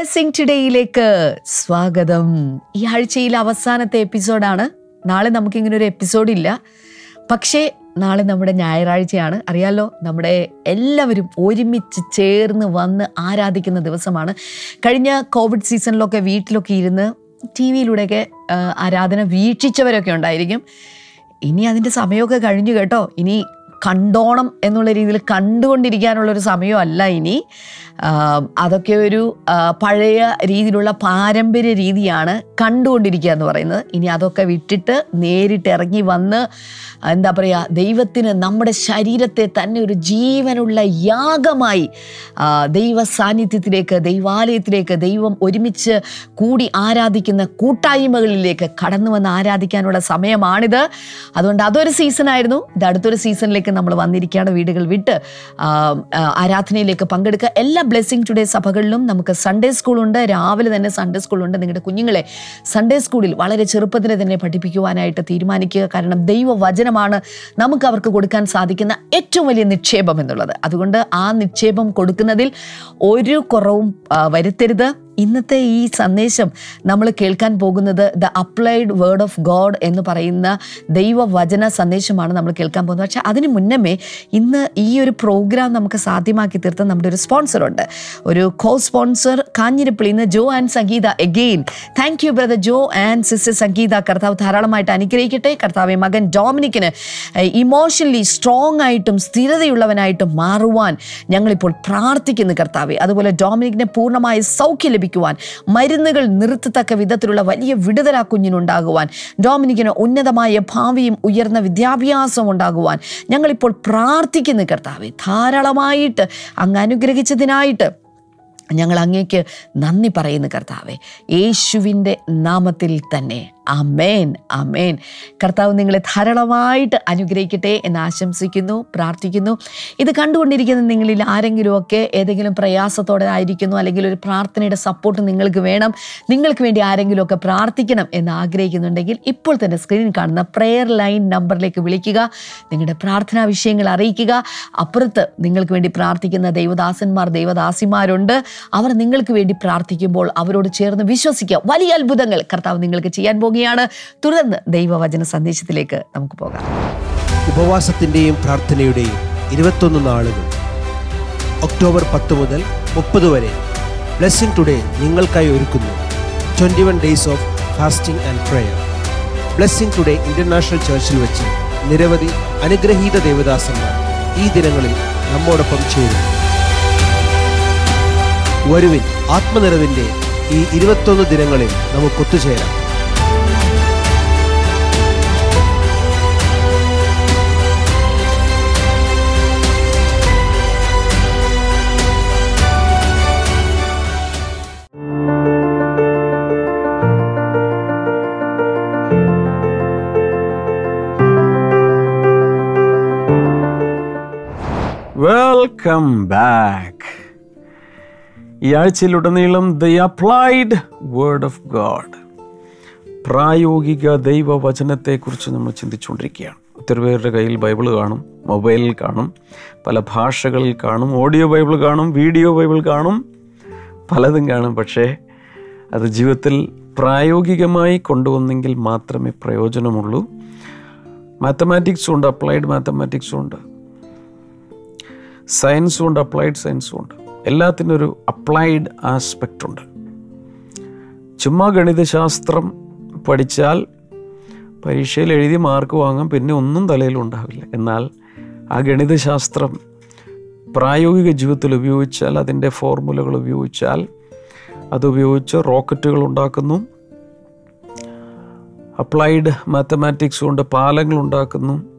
Blessing ടുഡേയിലേക്ക് സ്വാഗതം. ഈ ആഴ്ചയിലെ അവസാനത്തെ എപ്പിസോഡാണ്. നാളെ നമുക്കിങ്ങനെ ഒരു എപ്പിസോഡ് ഇല്ല. പക്ഷേ നാളെ നമ്മുടെ ഞായറാഴ്ചയാണ്. അറിയാലോ നമ്മുടെ എല്ലാവരും ഒരുമിച്ച് ചേർന്ന് വന്ന് ആരാധിക്കുന്ന ദിവസമാണ്. കഴിഞ്ഞ കോവിഡ് സീസണിലൊക്കെ വീട്ടിലൊക്കെ ഇരുന്ന് ടി വിയിലൂടെയൊക്കെ ആരാധന വീക്ഷിച്ചവരൊക്കെ ഉണ്ടായിരിക്കും. ഇനി അതിന്റെ സമയമൊക്കെ കഴിഞ്ഞു കേട്ടോ. ഇനി കണ്ടോണം എന്നുള്ള രീതിയിൽ കണ്ടുകൊണ്ടിരിക്കാനുള്ളൊരു സമയമല്ല ഇനി. അതൊക്കെ ഒരു പഴയ രീതിയിലുള്ള പാരമ്പര്യ രീതിയാണ് കണ്ടുകൊണ്ടിരിക്കുക എന്ന് പറയുന്നത്. ഇനി അതൊക്കെ വിട്ടിട്ട് നേരിട്ട് ഇറങ്ങി വന്ന് എന്താ പറയുക ദൈവത്തിന് നമ്മുടെ ശരീരത്തെ തന്നെ ഒരു ജീവനുള്ള യാഗമായി ദൈവ സാന്നിധ്യത്തിലേക്ക് ദൈവാലയത്തിലേക്ക് ദൈവം ഒരുമിച്ച് കൂടി ആരാധിക്കുന്ന കൂട്ടായ്മകളിലേക്ക് കടന്നു വന്ന് ആരാധിക്കാനുള്ള സമയമാണിത്. അതുകൊണ്ട് അതൊരു സീസണായിരുന്നു ഇത് അടുത്തൊരു സീസണിലേക്ക് നമ്മൾ വന്നിരിക്കുകയാണ്. വീടുകൾ വിട്ട് ആരാധനയിലേക്ക് പങ്കെടുക്കുക. എല്ലാ ബ്ലെസ്സിങ് ടുഡേ സഭകളിലും നമുക്ക് സൺഡേ സ്കൂളുണ്ട് രാവിലെ തന്നെ സൺഡേ സ്കൂളുണ്ട് നിങ്ങളുടെ കുഞ്ഞുങ്ങളെ സൺഡേ സ്കൂളിൽ വളരെ ചെറുപ്പത്തിൽ തന്നെ പഠിപ്പിക്കുവാനായിട്ട് തീരുമാനിക്കുക കാരണം ദൈവവചനമാണ് നമുക്ക് അവർക്ക് കൊടുക്കാൻ സാധിക്കുന്ന ഏറ്റവും വലിയ നിക്ഷേപം എന്നുള്ളത്. അതുകൊണ്ട് ആ നിക്ഷേപം കൊടുക്കുന്നതിൽ ഒരു കുറവും വരുത്തരുത്. ഇന്നത്തെ ഈ സന്ദേശം നമ്മൾ കേൾക്കാൻ പോകുന്നത് the applied word of God എന്ന് പറയുന്ന ദൈവവചന സന്ദേശമാണ് നമ്മൾ കേൾക്കാൻ പോകുന്നത്. പക്ഷേ അതിന് മുന്നമേ ഇന്ന് ഈ ഒരു പ്രോഗ്രാം നമുക്ക് സാധ്യമാക്കി തീർത്ത നമ്മുടെ ഒരു സ്പോൺസറുണ്ട് ഒരു കോ സ്പോൺസർ കാഞ്ഞിരപ്പള്ളി ഇന്ന് Jo and Sangeetha again thank you brother Jo and sister Sangeetha. കർത്താവ് ധാരാളമായിട്ട് അനുഗ്രഹിക്കട്ടെ. കർത്താവ് മകൻ ഡോമിനിക്കിന് ഇമോഷണലി സ്ട്രോങ് ആയിട്ടും സ്ഥിരതയുള്ളവനായിട്ടും മാറുവാൻ ഞങ്ങളിപ്പോൾ പ്രാർത്ഥിക്കുന്നു കർത്താവെ. അതുപോലെ ഡോമിനിക്കിനെ പൂർണമായ സൗഖ്യം ലഭിക്കുവാൻ മരുന്നുകൾ നിർത്തത്തക്ക വിധത്തിലുള്ള വലിയ വിടുതൽ ആ കുഞ്ഞിനുണ്ടാകുവാൻ ഡോമിനിക്കിന് ഉന്നതമായ ഭാവിയും ഉയർന്ന വിദ്യാഭ്യാസവും ഉണ്ടാകുവാൻ ഞങ്ങളിപ്പോൾ പ്രാർത്ഥിക്കുന്നു കർത്താവെ. ധാരാളമായിട്ട് അങ്ങ് അനുഗ്രഹിച്ചതിനായിട്ട് ഞങ്ങൾ അങ്ങേക്ക് നന്ദി പറയുന്നു കർത്താവെ. യേശുവിന്റെ നാമത്തിൽ തന്നെ. അമേൻ അമേൻ കർത്താവ് നിങ്ങളെ ധാരാളമായിട്ട് അനുഗ്രഹിക്കട്ടെ എന്ന് ആശംസിക്കുന്നു പ്രാർത്ഥിക്കുന്നു. ഇത് കണ്ടുകൊണ്ടിരിക്കുന്ന നിങ്ങളിൽ ആരെങ്കിലുമൊക്കെ ഏതെങ്കിലും പ്രയാസത്തോടെ ആയിരിക്കുന്നു അല്ലെങ്കിൽ ഒരു പ്രാർത്ഥനയുടെ സപ്പോർട്ട് നിങ്ങൾക്ക് വേണം നിങ്ങൾക്ക് വേണ്ടി ആരെങ്കിലുമൊക്കെ പ്രാർത്ഥിക്കണം എന്ന് ആഗ്രഹിക്കുന്നുണ്ടെങ്കിൽ ഇപ്പോൾ തന്നെ സ്ക്രീനിൽ കാണുന്ന പ്രെയർ ലൈൻ നമ്പറിലേക്ക് വിളിക്കുക നിങ്ങളുടെ പ്രാർത്ഥനാ വിഷയങ്ങൾ അറിയിക്കുക. അപ്പുറത്ത് നിങ്ങൾക്ക് വേണ്ടി പ്രാർത്ഥിക്കുന്ന ദൈവദാസന്മാർ ദൈവദാസിമാരുണ്ട്. അവർ നിങ്ങൾക്ക് വേണ്ടി പ്രാർത്ഥിക്കുമ്പോൾ അവരോട് ചേർന്ന് വിശ്വസിക്കുക. വലിയ അത്ഭുതങ്ങൾ കർത്താവ് നിങ്ങൾക്ക് ചെയ്യാൻ പോകുകയാണ് തുടർന്ന് ദൈവവചന സന്ദേശത്തിലേക്ക് നമുക്ക് പോകാം. ഉപവാസത്തിന്റെയും പ്രാർത്ഥനയുടെയും ഇരുപത്തൊന്ന് നാളുകൾ. ഒക്ടോബർ പത്ത് മുതൽ മുപ്പത് വരെ ബ്ലെസ്സിംഗ് ടുഡേ നിങ്ങൾക്കായി ഒരുക്കുന്നു. Twenty one days of fasting and prayer blessing today international ചർച്ചിൽ വെച്ച് നിരവധി അനുഗ്രഹീത ദേവദാസന്മാർ ഈ ദിനങ്ങളിൽ നമ്മോടൊപ്പം ചേരും വരുവിൻ ആത്മനിറവിന്റെ ഈ ഇരുപത്തൊന്ന് ദിനങ്ങളിൽ നമുക്ക് വെൽക്കം ബാക്ക് ഈ ആഴ്ചയിലുടനീളം the applied word of God പ്രായോഗിക ദൈവവചനത്തെക്കുറിച്ച് നമ്മൾ ചിന്തിച്ചുകൊണ്ടിരിക്കുകയാണ്. ഒത്തിരി പേരുടെ കയ്യിൽ ബൈബിൾ കാണും മൊബൈലിൽ കാണും പല ഭാഷകളിൽ കാണും ഓഡിയോ ബൈബിൾ കാണും വീഡിയോ ബൈബിൾ കാണും പലതും കാണും. പക്ഷേ അത് ജീവിതത്തിൽ പ്രായോഗികമായി കൊണ്ടുവന്നെങ്കിൽ മാത്രമേ പ്രയോജനമുള്ളൂ. മാത്തമാറ്റിക്സും ഉണ്ട് അപ്ലൈഡ് മാത്തമാറ്റിക്സും ഉണ്ട്. സയൻസും ഉണ്ട് അപ്ലൈഡ് സയൻസും ഉണ്ട്. എല്ലാത്തിനും ഒരു അപ്ലൈഡ് ആസ്പെക്റ്റ് ഉണ്ട്. ചുമ്മാ ഗണിതശാസ്ത്രം പഠിച്ചാൽ പരീക്ഷയിൽ എഴുതി മാർക്ക് വാങ്ങാം പിന്നെ ഒന്നും തലയിൽ ഉണ്ടാവില്ല. എന്നാൽ ആ ഗണിതശാസ്ത്രം പ്രായോഗിക ജീവിതത്തിൽ ഉപയോഗിച്ചാൽ അതിന്റെ ഫോർമുലകൾ ഉപയോഗിച്ചാൽ അതുപയോഗിച്ച് റോക്കറ്റുകൾ ഉണ്ടാക്കുന്നു. അപ്ലൈഡ് മാത്തമാറ്റിക്സ് കൊണ്ട് പാലങ്ങൾ ഉണ്ടാക്കുന്നു.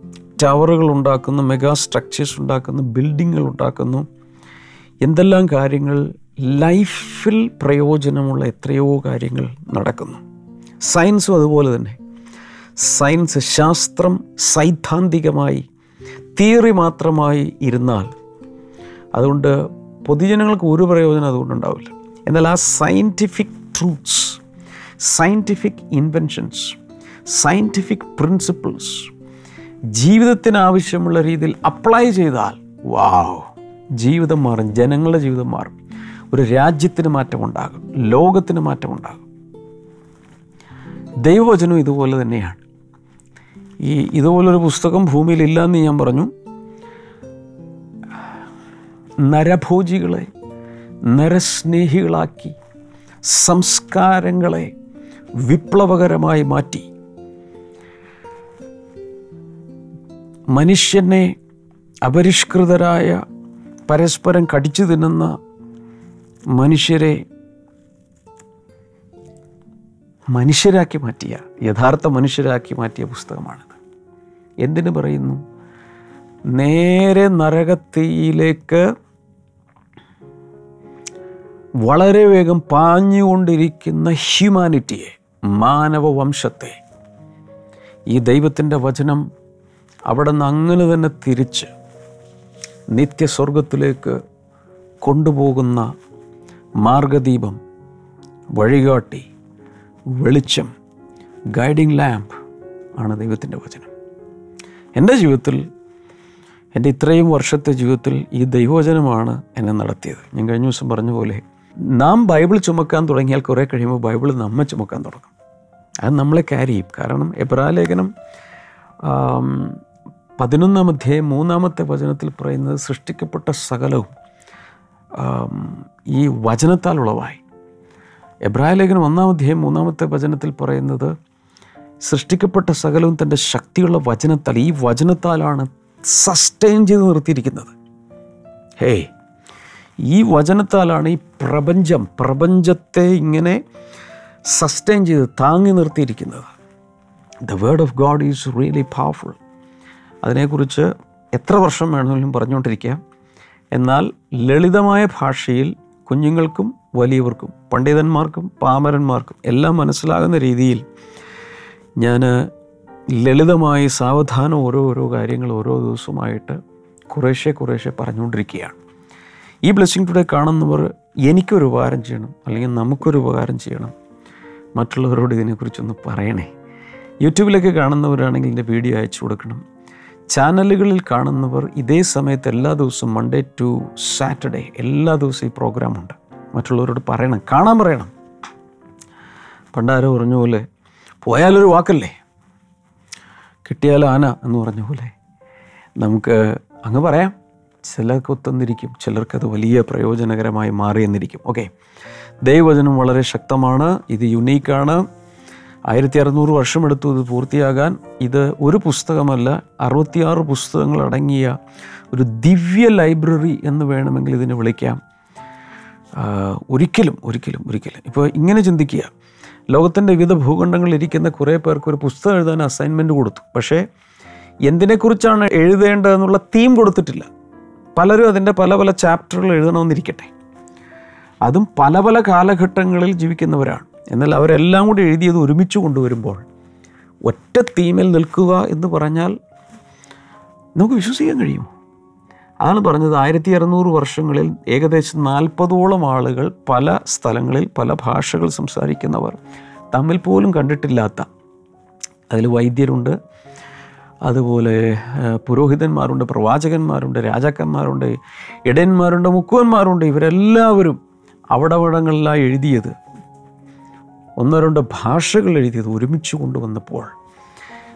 ടവറുകൾ ഉണ്ടാക്കുന്നു മെഗാ സ്ട്രക്ചേഴ്സ് ഉണ്ടാക്കുന്നു ബിൽഡിങ്ങുകൾ ഉണ്ടാക്കുന്നു. എന്തെല്ലാം കാര്യങ്ങൾ? ലൈഫിൽ പ്രയോജനമുള്ള എത്രയോ കാര്യങ്ങൾ നടക്കുന്നു. സയൻസും അതുപോലെ തന്നെ. സയൻസ് ശാസ്ത്രം സൈദ്ധാന്തികമായി തിയറി മാത്രമായി ഇരുന്നാൽ അതുകൊണ്ട് പൊതുജനങ്ങൾക്ക് ഒരു പ്രയോജനം അതുകൊണ്ടുണ്ടാവില്ല എന്നാൽ ആ scientific truths scientific inventions scientific principles ജീവിതത്തിന് ആവശ്യമുള്ള രീതിയിൽ അപ്ലൈ ചെയ്താൽ വാവ് ജീവിതം മാറും ജനങ്ങളുടെ ജീവിതം മാറും. ഒരു രാജ്യത്തിന് മാറ്റമുണ്ടാകും ലോകത്തിന് മാറ്റമുണ്ടാകും. ദൈവവചനം ഇതുപോലെ തന്നെയാണ്. ഈ ഇതുപോലൊരു പുസ്തകം ഭൂമിയിലില്ല എന്ന് ഞാൻ പറഞ്ഞു. നരഭോജികളെ നരസ്നേഹികളാക്കി സംസ്കാരങ്ങളെ വിപ്ലവകരമായി മാറ്റി. മനുഷ്യനെ അപരിഷ്കൃതരായ പരസ്പരം കടിച്ചു തിന്നുന്ന മനുഷ്യരെ മനുഷ്യരാക്കി മാറ്റിയ യഥാർത്ഥ മനുഷ്യരാക്കി മാറ്റിയ പുസ്തകമാണിത്. എന്തിനു പറയുന്നു? നേരെ നരകത്തിയിലേക്ക് വളരെ വേഗം പാഞ്ഞുകൊണ്ടിരിക്കുന്ന ഹ്യൂമാനിറ്റിയെ മാനവവംശത്തെ. ഈ ദൈവത്തിന്റെ വചനം അവിടെ നിന്ന് അങ്ങനെ തന്നെ തിരിച്ച് നിത്യസ്വർഗത്തിലേക്ക് കൊണ്ടുപോകുന്ന മാർഗദീപം വഴികാട്ടി വെളിച്ചം ഗൈഡിങ് ലാമ്പ് ആണ് ദൈവത്തിന്റെ വചനം. എന്റെ ജീവിതത്തിൽ എന്റെ ഇത്രയും വർഷത്തെ ജീവിതത്തിൽ ഈ ദൈവവചനമാണ് എന്നെ നടത്തിയത്. ഞാൻ കഴിഞ്ഞ ദിവസം പറഞ്ഞ പോലെ നാം ബൈബിൾ ചുമക്കാൻ തുടങ്ങിയാൽ കുറേ കഴിയുമ്പോൾ ബൈബിൾ നമ്മെ ചുമക്കാൻ തുടങ്ങും. അത് നമ്മളെ ക്യാരി ചെയ്യും. കാരണം എബ്രാലേഖനം പതിനൊന്നാം അധ്യായം മൂന്നാമത്തെ വചനത്തിൽ പറയുന്നത് സൃഷ്ടിക്കപ്പെട്ട സകലവും ഈ വചനത്താൽ ഉളവായി. എബ്രാഹിം ലേഖനം ഒന്നാം അധ്യായം മൂന്നാമത്തെ വചനത്തിൽ പറയുന്നത് സൃഷ്ടിക്കപ്പെട്ട സകലവും തന്റെ ശക്തിയുള്ള വചനത്താൽ ഈ വചനത്താലാണ് സസ്റ്റെയിൻ ചെയ്ത് നിർത്തിയിരിക്കുന്നത്. ഹേ ഈ വചനത്താലാണ് ഈ പ്രപഞ്ചം പ്രപഞ്ചത്തെ ഇങ്ങനെ സസ്റ്റെയിൻ ചെയ്ത് താങ്ങി നിർത്തിയിരിക്കുന്നത്. The word of God is really powerful അതിനെക്കുറിച്ച് എത്ര വർഷം വേണമെങ്കിലും പറഞ്ഞുകൊണ്ടിരിക്കാം. എന്നാൽ ലളിതമായ ഭാഷയിൽ കുഞ്ഞുങ്ങൾക്കും വലിയവർക്കും പണ്ഡിതന്മാർക്കും പാമരന്മാർക്കും എല്ലാം മനസ്സിലാകുന്ന രീതിയിൽ ഞാൻ ലളിതമായി സാവധാനം ഓരോ ഓരോ കാര്യങ്ങൾ ഓരോ ദിവസമായിട്ട് കുറേശ്ശെ കുറേശ്ശെ പറഞ്ഞുകൊണ്ടിരിക്കുകയാണ്. ഈ ബ്ലെസ്സിങ് ടുഡേ കാണുന്നവർ എനിക്കൊരു ഉപകാരം ചെയ്യണം അല്ലെങ്കിൽ നമുക്കൊരു ഉപകാരം ചെയ്യണം. മറ്റുള്ളവരോട് ഇതിനെക്കുറിച്ചൊന്ന് പറയണേ. യൂട്യൂബിലൊക്കെ കാണുന്നവരാണെങ്കിൽ ഇതിന്റെ വീഡിയോ അയച്ചു കൊടുക്കണം. ചാനലുകളിൽ കാണുന്നവർ ഇതേ സമയത്ത് എല്ലാ ദിവസവും മൺഡേ ടു സാറ്റർഡേ എല്ലാ ദിവസവും ഈ പ്രോഗ്രാമുണ്ട് മറ്റുള്ളവരോട് പറയണം കാണാൻ പറയണം. പണ്ടാരോ പറഞ്ഞ പോലെ പോയാലൊരു വാക്കല്ലേ? കിട്ടിയാൽ ആന? എന്ന് പറഞ്ഞ പോലെ നമുക്ക് അങ്ങ് പറയാം. ചിലർക്ക് ഒത്തൊന്നിരിക്കും ചിലർക്കത് വലിയ പ്രയോജനകരമായി മാറിയെന്നിരിക്കും. ഓക്കെ ദൈവവചനം വളരെ ശക്തമാണ് ഇത് യുണീക്കാണ് ആയിരത്തി അറുന്നൂറ് വർഷമെടുത്തു ഇത് പൂർത്തിയാകാൻ. ഇത് ഒരു പുസ്തകമല്ല അറുപത്തിയാറ് പുസ്തകങ്ങൾ അടങ്ങിയ ഒരു ദിവ്യ ലൈബ്രറി എന്ന് വേണമെങ്കിൽ ഇതിനെ വിളിക്കാം. ഒരിക്കലും ഒരിക്കലും ഒരിക്കലും. ഇപ്പോൾ ഇങ്ങനെ ചിന്തിക്കുക. ലോകത്തിന്റെ വിവിധ ഭൂഖണ്ഡങ്ങളിൽ ഇരിക്കുന്ന കുറേ പേർക്ക് ഒരു പുസ്തകം എഴുതാൻ അസൈൻമെന്റ് കൊടുത്തു. പക്ഷേ എന്തിനെക്കുറിച്ചാണ് എഴുതേണ്ടതെന്നുള്ള തീം കൊടുത്തിട്ടില്ല. പലരും അതിന്റെ പല പല ചാപ്റ്ററുകൾ എഴുതണമെന്നിരിക്കട്ടെ. അതും പല പല കാലഘട്ടങ്ങളിൽ ജീവിക്കുന്നവരാണ്. എന്നാൽ അവരെല്ലാം കൂടി എഴുതിയത് ഒരുമിച്ച് കൊണ്ടുവരുമ്പോൾ ഒറ്റ തീമിൽ നിൽക്കുക എന്ന് പറഞ്ഞാൽ നമുക്ക് വിശ്വസിക്കാൻ കഴിയും അതാണ് പറഞ്ഞത് ആയിരത്തി അറുന്നൂറ് വർഷങ്ങളിൽ ഏകദേശം നാൽപ്പതോളം ആളുകൾ പല സ്ഥലങ്ങളിൽ പല ഭാഷകൾ സംസാരിക്കുന്നവർ തമ്മിൽ പോലും കണ്ടിട്ടില്ലാത്ത അതിൽ വൈദ്യരുണ്ട് അതുപോലെ പുരോഹിതന്മാരുണ്ട് പ്രവാചകന്മാരുണ്ട് രാജാക്കന്മാരുണ്ട് ഇടയന്മാരുണ്ട് മുക്കുവന്മാരുണ്ട്. ഇവരെല്ലാവരും അവിടവിടങ്ങളിലായി എഴുതിയത്. ഒന്നോ രണ്ടോ ഭാഷകൾ എഴുതിയത് ഒരുമിച്ച് കൊണ്ടുവന്നപ്പോൾ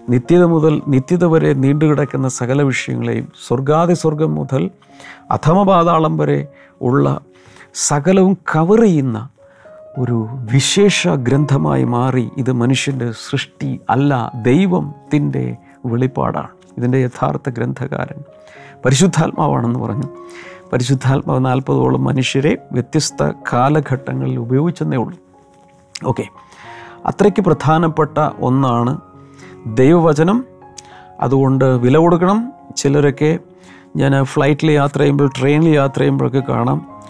നിത്യത മുതൽ നിത്യത വരെ നീണ്ടുകിടക്കുന്ന സകല വിഷയങ്ങളെയും സ്വർഗാതി സ്വർഗം മുതൽ അധമപാതാളം വരെ ഉള്ള സകലവും കവർ ചെയ്യുന്ന ഒരു വിശേഷ ഗ്രന്ഥമായി മാറി. ഇത് മനുഷ്യന്റെ സൃഷ്ടി അല്ല ദൈവത്തിന്റെ വെളിപ്പാടാണ്. ഇതിന്റെ യഥാർത്ഥ ഗ്രന്ഥകാരൻ പരിശുദ്ധാത്മാവാണെന്ന് പറഞ്ഞു. പരിശുദ്ധാത്മാവ് നാൽപ്പതോളം മനുഷ്യരെ വ്യത്യസ്ത കാലഘട്ടങ്ങളിൽ ഉപയോഗിച്ചെന്നേ ഉള്ളൂ. ഓക്കെ. അത്രയ്ക്ക് പ്രധാനപ്പെട്ട ഒന്നാണ് ദൈവവചനം. അതുകൊണ്ട് വില കൊടുക്കണം. ചിലരൊക്കെ ഞാൻ ഫ്ലൈറ്റിൽ യാത്ര ചെയ്യുമ്പോൾ ട്രെയിനിൽ യാത്ര ചെയ്യുമ്പോഴൊക്കെ കാണാം.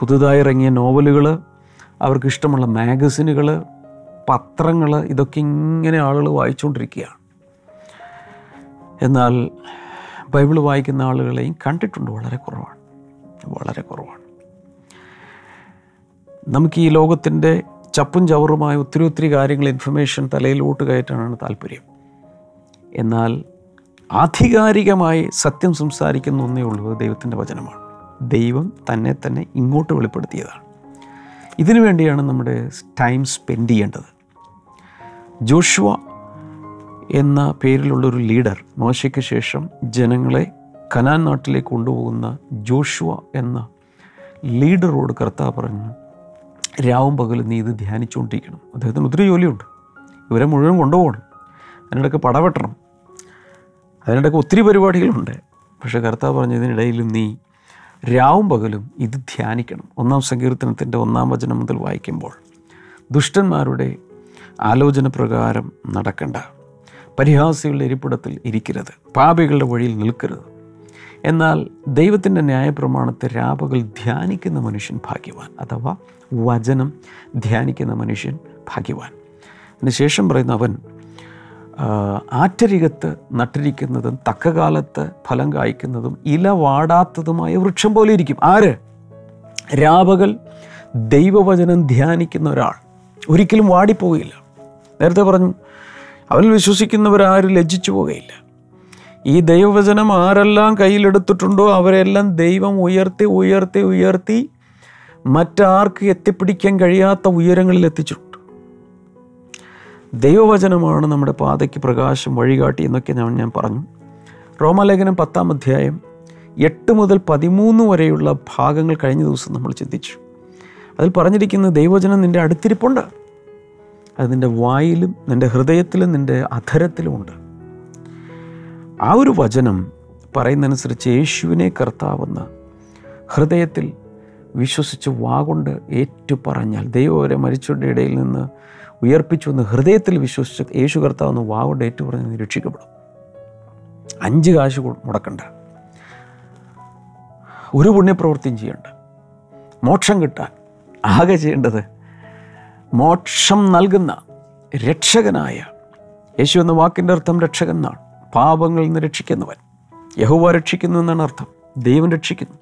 പുതുതായി ഇറങ്ങിയ നോവലുകൾ അവർക്കിഷ്ടമുള്ള മാഗസിനുകൾ പത്രങ്ങൾ ഇതൊക്കെ ഇങ്ങനെ ആളുകൾ വായിച്ചുകൊണ്ടിരിക്കുകയാണ്. എന്നാൽ ബൈബിൾ വായിക്കുന്ന ആളുകളെയും കണ്ടിട്ടുണ്ട് വളരെ കുറവാണ്. വളരെ കുറവാണ്. നമുക്ക് ഈ ലോകത്തിന്റെ ചപ്പും ചവറുമായ ഒത്തിരി ഒത്തിരി കാര്യങ്ങൾ ഇൻഫർമേഷൻ തലയിലോട്ട് കയറ്റാനാണ് താല്പര്യം. എന്നാൽ ആധികാരികമായി സത്യം സംസാരിക്കുന്ന ഒന്നേ ഉള്ളൂ ദൈവത്തിന്റെ വചനമാണ്. ദൈവം തന്നെ തന്നെ ഇങ്ങോട്ട് വെളിപ്പെടുത്തിയതാണ്. ഇതിനു വേണ്ടിയാണ് നമ്മുടെ ടൈം സ്പെൻഡ് ചെയ്യേണ്ടത്. ജോഷുവ എന്ന പേരിലുള്ളൊരു ലീഡർ മോശയ്ക്ക് ശേഷം ജനങ്ങളെ കനാൻ നാട്ടിലേക്ക് കൊണ്ടുപോകുന്ന ജോഷുവ എന്ന ലീഡറോട് കർത്താവ് പറഞ്ഞു രാവും പകലും നീ ഇത് ധ്യാനിച്ചുകൊണ്ടിരിക്കണം. അദ്ദേഹത്തിന് ഒത്തിരി ജോലിയുണ്ട്. ഇവരെ മുഴുവൻ കൊണ്ടുപോകണം. അതിനിടയ്ക്ക് പടവെട്ടണം. അതിനിടയ്ക്ക് ഒത്തിരി പരിപാടികളുണ്ട്. പക്ഷേ കർത്താവ് പറഞ്ഞതിനിടയിലും നീ രാവും പകലും ഇത് ധ്യാനിക്കണം. ഒന്നാം സങ്കീർത്തനത്തിന്റെ ഒന്നാം വചനം മുതൽ വായിക്കുമ്പോൾ ദുഷ്ടന്മാരുടെ ആലോചന പ്രകാരം നടക്കണ്ട. പരിഹാസികളുടെ ഇരിപ്പിടത്തിൽ ഇരിക്കരുത്. പാപികളുടെ വഴിയിൽ നിൽക്കരുത്. എന്നാൽ ദൈവത്തിന്റെ ന്യായപ്രമാണത്തെ രാപകൽ ധ്യാനിക്കുന്ന മനുഷ്യൻ ഭാഗ്യവാൻ. അഥവാ വചനം ധ്യാനിക്കുന്ന മനുഷ്യൻ ഭാഗ്യവാൻ. അതിനുശേഷം പറയുന്ന അവൻ ആറ്റരികത്ത് നട്ടിരിക്കുന്നതും തക്കകാലത്ത് ഫലം കായ്ക്കുന്നതും ഇല വാടാത്തതുമായ വൃക്ഷം പോലെ ഇരിക്കും. ആര്? രാപകൽ ദൈവവചനം ധ്യാനിക്കുന്ന ഒരാൾ. ഒരിക്കലും വാടിപ്പോവുകയില്ല നേരത്തെ പറഞ്ഞു അവനിൽ വിശ്വസിക്കുന്നവരാരും ലജ്ജിച്ചു പോകുകയില്ല ഈ ദൈവവചനം ആരെല്ലാം കയ്യിലെടുത്തിട്ടുണ്ടോ അവരെല്ലാം ദൈവം ഉയർത്തി ഉയർത്തി ഉയർത്തി മറ്റാർക്ക് എത്തിപ്പിടിക്കാൻ കഴിയാത്ത ഉയരങ്ങളിൽ എത്തിച്ചിട്ടുണ്ട്. ദൈവവചനമാണ് നമ്മുടെ പാതയ്ക്ക് പ്രകാശം വഴികാട്ടി എന്നൊക്കെ ഞാൻ ഞാൻ പറഞ്ഞു. റോമാലേഖനം പത്താം അധ്യായം എട്ട് മുതൽ പതിമൂന്ന് വരെയുള്ള ഭാഗങ്ങൾ കഴിഞ്ഞ ദിവസം നമ്മൾ ചിന്തിച്ചു. അതിൽ പറഞ്ഞിരിക്കുന്ന ദൈവവചനം നിന്റെ അടുത്തിരിപ്പുണ്ട്. അത് നിന്റെ വായിലും നിന്റെ ഹൃദയത്തിലും നിന്റെ അധരത്തിലും ഉണ്ട്. ആ ഒരു വചനം പറയുന്നതനുസരിച്ച് യേശുവിനെ കർത്താവെന്ന് ഹൃദയത്തിൽ വിശ്വസിച്ച് വാഗൊണ്ട് ഏറ്റു പറഞ്ഞാൽ ദൈവം അവരെ മരിച്ചവരുടെ ഇടയിൽ നിന്ന് ഉയർപ്പിച്ചു എന്ന് ഹൃദയത്തിൽ വിശ്വസിച്ച് യേശു കർത്താവെന്ന് വാഗൊണ്ട് ഏറ്റു പറഞ്ഞ് നിരീക്ഷിക്കപ്പെടും അഞ്ച് കാശ് മുടക്കണ്ട. ഒരു പുണ്യപ്രവൃത്തിയും ചെയ്യണ്ട. മോക്ഷം കിട്ടാൻ ആകെ ചെയ്യേണ്ടത് മോക്ഷം നൽകുന്ന രക്ഷകനായ യേശു എന്ന വാക്കിന്റെ അർത്ഥം രക്ഷകനാണ് പാപങ്ങളിൽ നിന്ന് രക്ഷിക്കുന്നവൻ. യഹുവ രക്ഷിക്കുന്നു എന്നാണ് അർത്ഥം. ദൈവം രക്ഷിക്കുന്നു.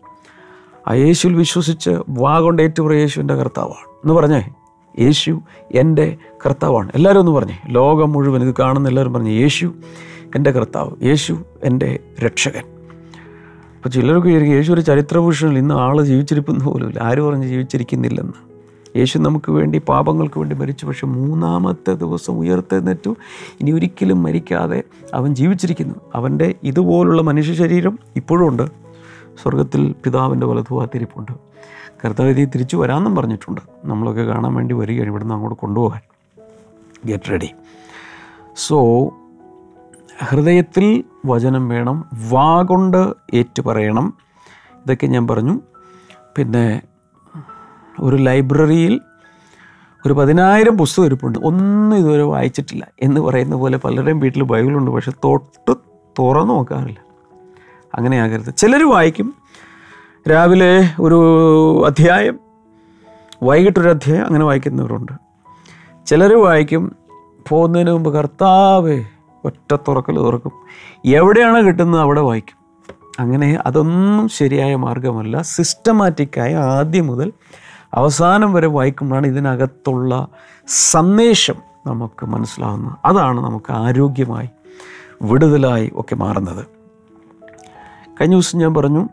ആ യേശുവിൽ വിശ്വസിച്ച് വാ കൊണ്ട് ഏറ്റുപറയ യേശുവിന്റെ കർത്താവാണ്. എന്ന് പറഞ്ഞേ യേശു എന്റെ കർത്താവാണ്. എല്ലാവരും ഒന്ന് പറഞ്ഞേ ലോകം മുഴുവൻ ഇത് കാണുന്ന എല്ലാവരും പറഞ്ഞു യേശു എന്റെ കർത്താവ് യേശു എന്റെ രക്ഷകൻ. അപ്പോൾ ചിലർക്ക് വിചാരിക്കും യേശു ഒരു ചരിത്രഭൂഷണിൽ ഇന്ന് ആൾ ജീവിച്ചിരിക്കുന്ന പോലുമില്ല. ആര് പറഞ്ഞ് ജീവിച്ചിരിക്കുന്നില്ലെന്ന്? യേശു നമുക്ക് വേണ്ടി പാപങ്ങൾക്ക് വേണ്ടി മരിച്ചു പക്ഷെ മൂന്നാമത്തെ ദിവസം ഉയർത്തെഴുന്നേറ്റു. ഇനി ഒരിക്കലും മരിക്കാതെ അവൻ ജീവിച്ചിരിക്കുന്നു. അവന്റെ ഇതുപോലുള്ള മനുഷ്യ ശരീരം ഇപ്പോഴും ഉണ്ട്. സ്വർഗത്തിൽ പിതാവിന്റെ വലതുഭാഗത്തിരിപ്പുണ്ട്. കർത്താവ് തിരിച്ചു വരാമെന്നും പറഞ്ഞിട്ടുണ്ട്. നമ്മളൊക്കെ കാണാൻ വേണ്ടി വരികയാണ് ഇവിടുന്ന് അങ്ങോട്ട് കൊണ്ടുപോകാൻ. ഗെറ്റ് റെഡി സോ ഹൃദയത്തിൽ വചനം വേണം വാ കൊണ്ട് ഏറ്റു പറയണം. ഇതൊക്കെ ഞാൻ പറഞ്ഞു. പിന്നെ ഒരു ലൈബ്രറിയിൽ ഒരു പതിനായിരം പുസ്തകം ഇരിപ്പുണ്ട്. ഒന്നും ഇതുവരെ വായിച്ചിട്ടില്ല എന്ന് പറയുന്ന പോലെ പലരുടെയും വീട്ടിൽ ബൈബിളുണ്ട് പക്ഷെ തൊട്ട് തുറന്നു നോക്കാറില്ല. അങ്ങനെ ആകരുത് ചിലർ വായിക്കും. രാവിലെ ഒരു അധ്യായം വൈകിട്ടൊരു അധ്യായം അങ്ങനെ വായിക്കുന്നവരുണ്ട്. ചിലർ വായിക്കും പോകുന്നതിന് മുമ്പ് കർത്താവേ ഒറ്റ തുറക്കൽ തുറക്കും. എവിടെയാണ് കിട്ടുന്നത് അവിടെ വായിക്കും. അങ്ങനെ അതൊന്നും ശരിയായ മാർഗമല്ല സിസ്റ്റമാറ്റിക്കായി ആദ്യം മുതൽ അവസാനം വരെ വായിക്കുമ്പോഴാണ് ഇതിനകത്തുള്ള സന്ദേശം നമുക്ക് മനസ്സിലാവുന്നത്. അതാണ് നമുക്ക് ആരോഗ്യമായി വിടുതലായി ഒക്കെ മാറുന്നത്. കഴിഞ്ഞ ദിവസം ഞാൻ പറഞ്ഞു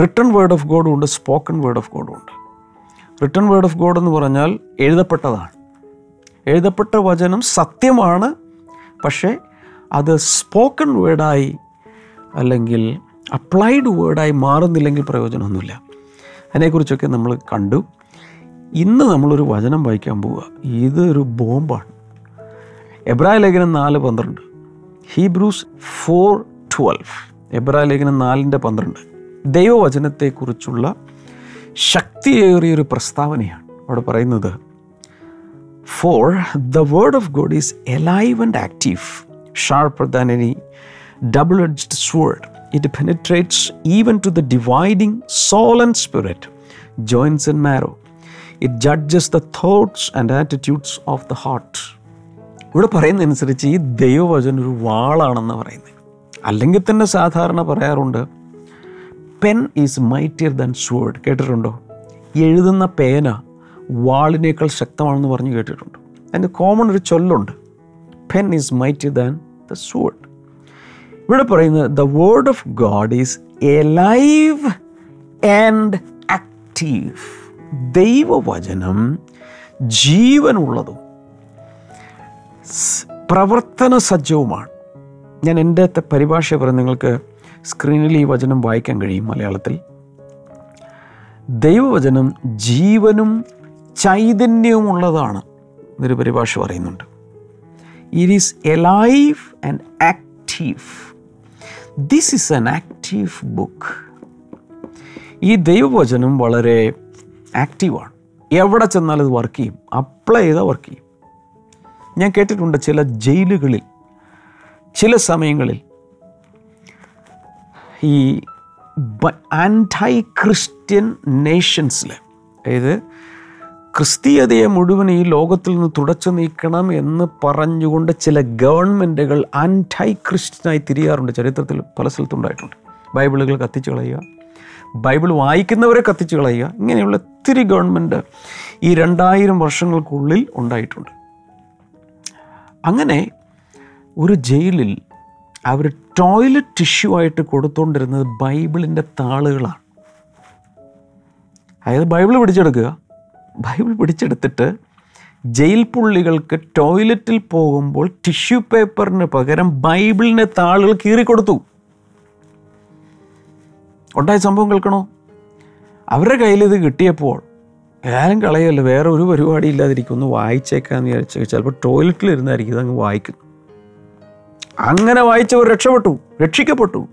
റിട്ടൺ വേർഡ് ഓഫ് ഗോഡും ഉണ്ട് സ്പോക്കൺ വേർഡ് ഓഫ് ഗോഡും ഉണ്ട്. റിട്ടൺ വേർഡ് ഓഫ് ഗോഡ് എന്ന് പറഞ്ഞാൽ എഴുതപ്പെട്ടതാണ്. എഴുതപ്പെട്ട വചനം സത്യമാണ് പക്ഷേ അത് സ്പോക്കൺ വേർഡായി അല്ലെങ്കിൽ അപ്ലൈഡ് വേർഡായി മാറുന്നില്ലെങ്കിൽ പ്രയോജനമൊന്നുമില്ല. അതിനെക്കുറിച്ചൊക്കെ നമ്മൾ കണ്ടു. ഇന്ന് നമ്മളൊരു വചനം വായിക്കാൻ പോവുക. ഇതൊരു ബോംബാണ്. എബ്രാഹിം ലേഖനം നാല് പന്ത്രണ്ട്. ഹീബ്രൂസ് ഫോർ ട്വൽവ് എബ്രായ ലേഖനം നാലിന്റെ പന്ത്രണ്ട്. ദൈവവചനത്തെക്കുറിച്ചുള്ള ശക്തിയേറിയൊരു പ്രസ്താവനയാണ് അവിടെ പറയുന്നത് for the word of God is alive and active sharper than any double edged sword it penetrates even to the dividing soul and spirit, joints and marrow it judges the thoughts and attitudes of the heart ഇവിടെ പറയുന്നതനുസരിച്ച് ഈ ദൈവവചനം ഒരു വാളാണെന്ന് പറയുന്നത്. അല്ലെങ്കിൽ തന്നെ സാധാരണ പറയാറുണ്ട് pen is mightier than sword കേട്ടിട്ടുണ്ടോ? എഴുതുന്ന പേന വാളിനേക്കാൾ ശക്തമാണെന്ന് പറഞ്ഞ് കേട്ടിട്ടുണ്ട്. അതിന്റെ കോമൺ ഒരു ചൊല്ലുണ്ട് pen is mightier than the sword ഇവിടെ പറയുന്നത് the word of God is alive and active ദൈവവചനം ജീവനുള്ളതും പ്രവർത്തന സജ്ജവുമാണ് ഞാൻ എന്റെ പരിഭാഷ പറഞ്ഞ് നിങ്ങൾക്ക് സ്ക്രീനിൽ ഈ വചനം വായിക്കാൻ കഴിയും മലയാളത്തിൽ. ദൈവവചനം ജീവനും ചൈതന്യവും ഉള്ളതാണ് എന്നൊരു പരിഭാഷ പറയുന്നുണ്ട്. It is a life and active this is an active book ഈ ദൈവവചനം വളരെ ആക്റ്റീവാണ് എവിടെ ചെന്നാലും ഇത് വർക്ക് ചെയ്യും. അപ്ലൈ ചെയ്താൽ വർക്ക് ചെയ്യും. ഞാൻ കേട്ടിട്ടുണ്ട് ചില ജയിലുകളിൽ ചില സമയങ്ങളിൽ ഈ ആന്റൈ ക്രിസ്ത്യൻ നേഷൻസിൽ അതായത് ക്രിസ്തീയതയെ മുഴുവൻ ഈ ലോകത്തിൽ നിന്ന് തുടച്ചു നീക്കണം എന്ന് പറഞ്ഞുകൊണ്ട് ചില ഗവൺമെന്റുകൾ ആന്റൈ ക്രിസ്ത്യനായി തിരിയാറുണ്ട്. ചരിത്രത്തിൽ പല സ്ഥലത്തുണ്ടായിട്ടുണ്ട് ബൈബിളുകൾ കത്തിച്ചു കളയുക ബൈബിൾ വായിക്കുന്നവരെ കത്തിച്ചു കളയുക ഇങ്ങനെയുള്ള ഒത്തിരി ഗവൺമെന്റ് ഈ രണ്ടായിരം വർഷങ്ങൾക്കുള്ളിൽ ഉണ്ടായിട്ടുണ്ട്. അങ്ങനെ ഒരു ജയിലിൽ അവർ ടോയ്ലറ്റ് ടിഷ്യൂ ആയിട്ട് കൊടുത്തുകൊണ്ടിരുന്നത് ബൈബിളിന്റെ താളുകളാണ്. അതായത് ബൈബിൾ പിടിച്ചെടുക്കുക. ബൈബിൾ പിടിച്ചെടുത്തിട്ട് ജയിൽ പുള്ളികൾക്ക് ടോയ്ലറ്റിൽ പോകുമ്പോൾ ടിഷ്യൂ പേപ്പറിന് പകരം ബൈബിളിന്റെ താളുകൾ കീറിക്കൊടുത്തു. ഉണ്ടായ സംഭവം കേൾക്കണോ? അവരുടെ കയ്യിൽ ഇത് കിട്ടിയപ്പോൾ ആരും കളയല്ലോ വേറെ ഒരു പരിപാടി ഇല്ലാതിരിക്കും ഒന്ന് വായിച്ചേക്കാന്ന് വിചാരിച്ചു ചിലപ്പോൾ ടോയ്ലറ്റിൽ ഇരുന്നായിരിക്കും ഇതങ്ങ് വായിക്കുന്നു അങ്ങനെ വായിച്ചവർ രക്ഷപ്പെട്ടു രക്ഷിക്കപ്പെട്ടു.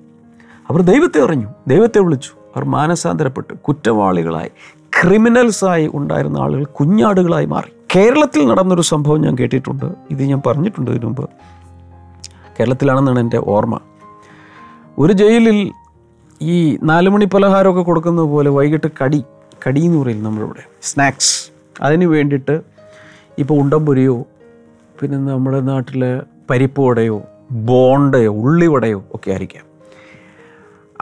അവർ ദൈവത്തെ അറിഞ്ഞു ദൈവത്തെ വിളിച്ചു. അവർ മാനസാന്തരപ്പെട്ട് കുറ്റവാളികളായി ക്രിമിനൽസായി ഉണ്ടായിരുന്ന ആളുകൾ കുഞ്ഞാടുകളായി മാറി. കേരളത്തിൽ നടന്നൊരു സംഭവം ഞാൻ കേട്ടിട്ടുണ്ട്. ഇത് ഞാൻ പറഞ്ഞിട്ടുണ്ട് ഇതിനു മുമ്പ്. കേരളത്തിലാണെന്നാണ് എന്റെ ഓർമ്മ. ഒരു ജയിലിൽ ഈ നാലുമണി പലഹാരമൊക്കെ കൊടുക്കുന്നത് പോലെ വൈകിട്ട് കടി കടി എന്ന് പറയും നമ്മളിവിടെ. സ്നാക്സ്. അതിന് വേണ്ടിയിട്ട് ഇപ്പോൾ ഉണ്ടംപൊരിയോ പിന്നെ നമ്മുടെ നാട്ടിലെ പരിപ്പ് വടയോ ബോണ്ടയോ ഉള്ളിവടയോ ഒക്കെ ആയിരിക്കാം.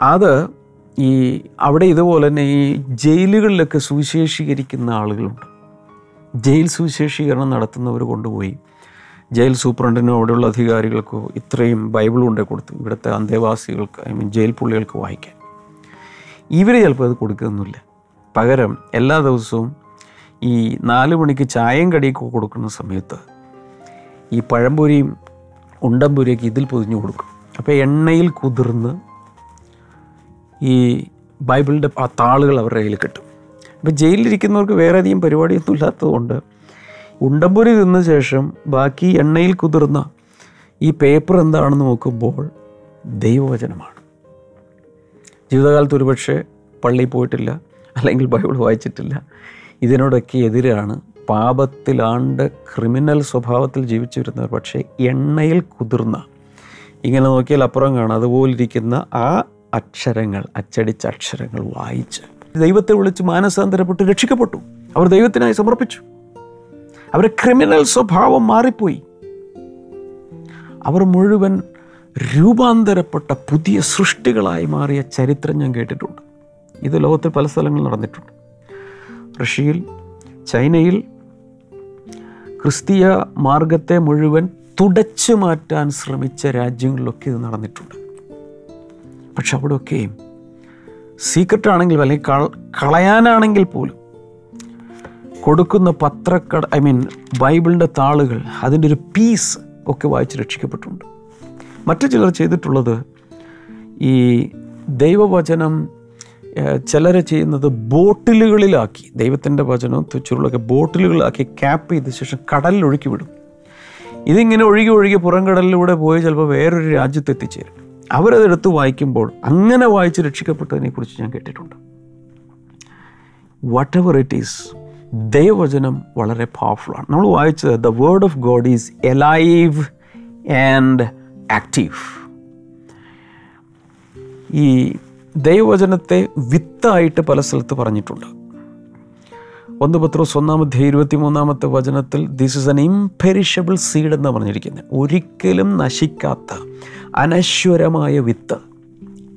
അത് ഈ അവിടെ ഇതുപോലെ തന്നെ ഈ ജയിലുകളിലൊക്കെ സുവിശേഷീകരിക്കുന്ന ആളുകളുണ്ട്. ജയിൽ സുവിശേഷീകരണം നടത്തുന്നവർ കൊണ്ടുപോയി. ജയിൽ സൂപ്രണ്ടിനോ അവിടെയുള്ള അധികാരികൾക്കോ ഇത്രയും ബൈബിൾ കൊണ്ടേ കൊടുത്തു ഇവിടുത്തെ അന്തേവാസികൾക്ക് ഐ മീൻ ജയിൽ പുള്ളികൾക്ക് വായിക്കാൻ. ഇവർ ചിലപ്പോൾ അത് കൊടുക്കുന്നില്ല. പകരം എല്ലാ ദിവസവും ഈ നാല് മണിക്ക് ചായയും കടിയൊക്കെ കൊടുക്കുന്ന സമയത്ത് ഈ പഴംപൊരിയും ഉണ്ടംപൊരിയൊക്കെ ഇതിൽ പൊതിഞ്ഞു കൊടുക്കും. അപ്പോൾ എണ്ണയിൽ കുതിർന്ന് ഈ ബൈബിളിന്റെ ആ താളുകൾ അവരുടെ കയ്യിൽ കിട്ടും. അപ്പോൾ ജയിലിലിരിക്കുന്നവർക്ക് വേറെ അധികം പരിപാടിയൊന്നും ഇല്ലാത്തതുകൊണ്ട് ഉണ്ടമ്പൂരി തിന്ന ശേഷം ബാക്കി എണ്ണയിൽ കുതിർന്ന ഈ പേപ്പർ എന്താണെന്ന് നോക്കുമ്പോൾ ദൈവവചനമാണ്. ജീവിതകാലത്ത് ഒരുപക്ഷെ പള്ളിയിൽ പോയിട്ടില്ല അല്ലെങ്കിൽ ബൈബിൾ വായിച്ചിട്ടില്ല. ഇതിനോടൊക്കെ എതിരാണ് പാപത്തിലാണ്ട് ക്രിമിനൽ സ്വഭാവത്തിൽ ജീവിച്ചിരുന്നവർ പക്ഷേ എണ്ണയിൽ കുതിർന്ന. ഇങ്ങനെ നോക്കിയാൽ അപ്പുറം കാണാം അതുപോലിരിക്കുന്ന ആ അക്ഷരങ്ങൾ അച്ചടിച്ച അക്ഷരങ്ങൾ വായിച്ച്. ദൈവത്തെ വിളിച്ച് മാനസാന്തരപ്പെട്ട് രക്ഷിക്കപ്പെട്ടു. അവർ ദൈവത്തിനായി സമർപ്പിച്ചു. അവരുടെ ക്രിമിനൽ സ്വഭാവം മാറിപ്പോയി. അവർ മുഴുവൻ രൂപാന്തരപ്പെട്ട പുതിയ സൃഷ്ടികളായി മാറിയ ചരിത്രം ഞാൻ കേട്ടിട്ടുണ്ട്. ഇത് ലോകത്തിൽ പല സ്ഥലങ്ങളിൽ നടന്നിട്ടുണ്ട്. റഷ്യയിൽ ചൈനയിൽ ക്രിസ്തീയ മാർഗത്തെ മുഴുവൻ തുടച്ചു മാറ്റാൻ ശ്രമിച്ച രാജ്യങ്ങളിലൊക്കെ ഇത് നടന്നിട്ടുണ്ട്. പക്ഷെ അവിടെയൊക്കെയും സീക്രട്ട് ആണെങ്കിൽ അല്ലെങ്കിൽ കള കളയാനാണെങ്കിൽ പോലും കൊടുക്കുന്ന പത്രക്കട ഐ മീൻ ബൈബിളിന്റെ താളുകൾ അതിന്റെ ഒരു പീസ് ഒക്കെ വായിച്ച് രക്ഷിക്കപ്പെട്ടിട്ടുണ്ട്. മറ്റു ചിലർ ചെയ്തിട്ടുള്ളത് ഈ ദൈവവചനം ചിലരെ ചെയ്യുന്നത് ബോട്ടിലുകളിലാക്കി. ദൈവത്തിന്റെ വചനവും തുച്ചുകളൊക്കെ ബോട്ടിലുകളിലാക്കി ക്യാപ്പ് ചെയ്ത ശേഷം കടലിൽ ഒഴുക്കി വിടും. ഇതിങ്ങനെ ഒഴുകി ഒഴുകി പുറം കടലിലൂടെ പോയി ചിലപ്പോൾ വേറൊരു രാജ്യത്ത് എത്തിച്ചേരും. അവരതെടുത്ത് വായിക്കുമ്പോൾ അങ്ങനെ വായിച്ച് രക്ഷിക്കപ്പെട്ടതിനെ കുറിച്ച് ഞാൻ കേട്ടിട്ടുണ്ട്. വാട്ട് എവർ ഇറ്റ് ഈസ് ദൈവവചനം വളരെ പവർഫുള്ളാണ് നമ്മൾ വായിച്ചത് the word of God is alive and active ഈ ദൈവവചനത്തെ വിത്തായിട്ട് പല സ്ഥലത്ത് പറഞ്ഞിട്ടുണ്ട്. ഒന്ന് പത്രോസ് ഒന്നാമത്തെ ഇരുപത്തി മൂന്നാമത്തെ വചനത്തിൽ this is an imperishable seed എന്ന് പറഞ്ഞിരിക്കുന്നത് ഒരിക്കലും നശിക്കാത്ത അനശ്വരമായ വിത്ത്.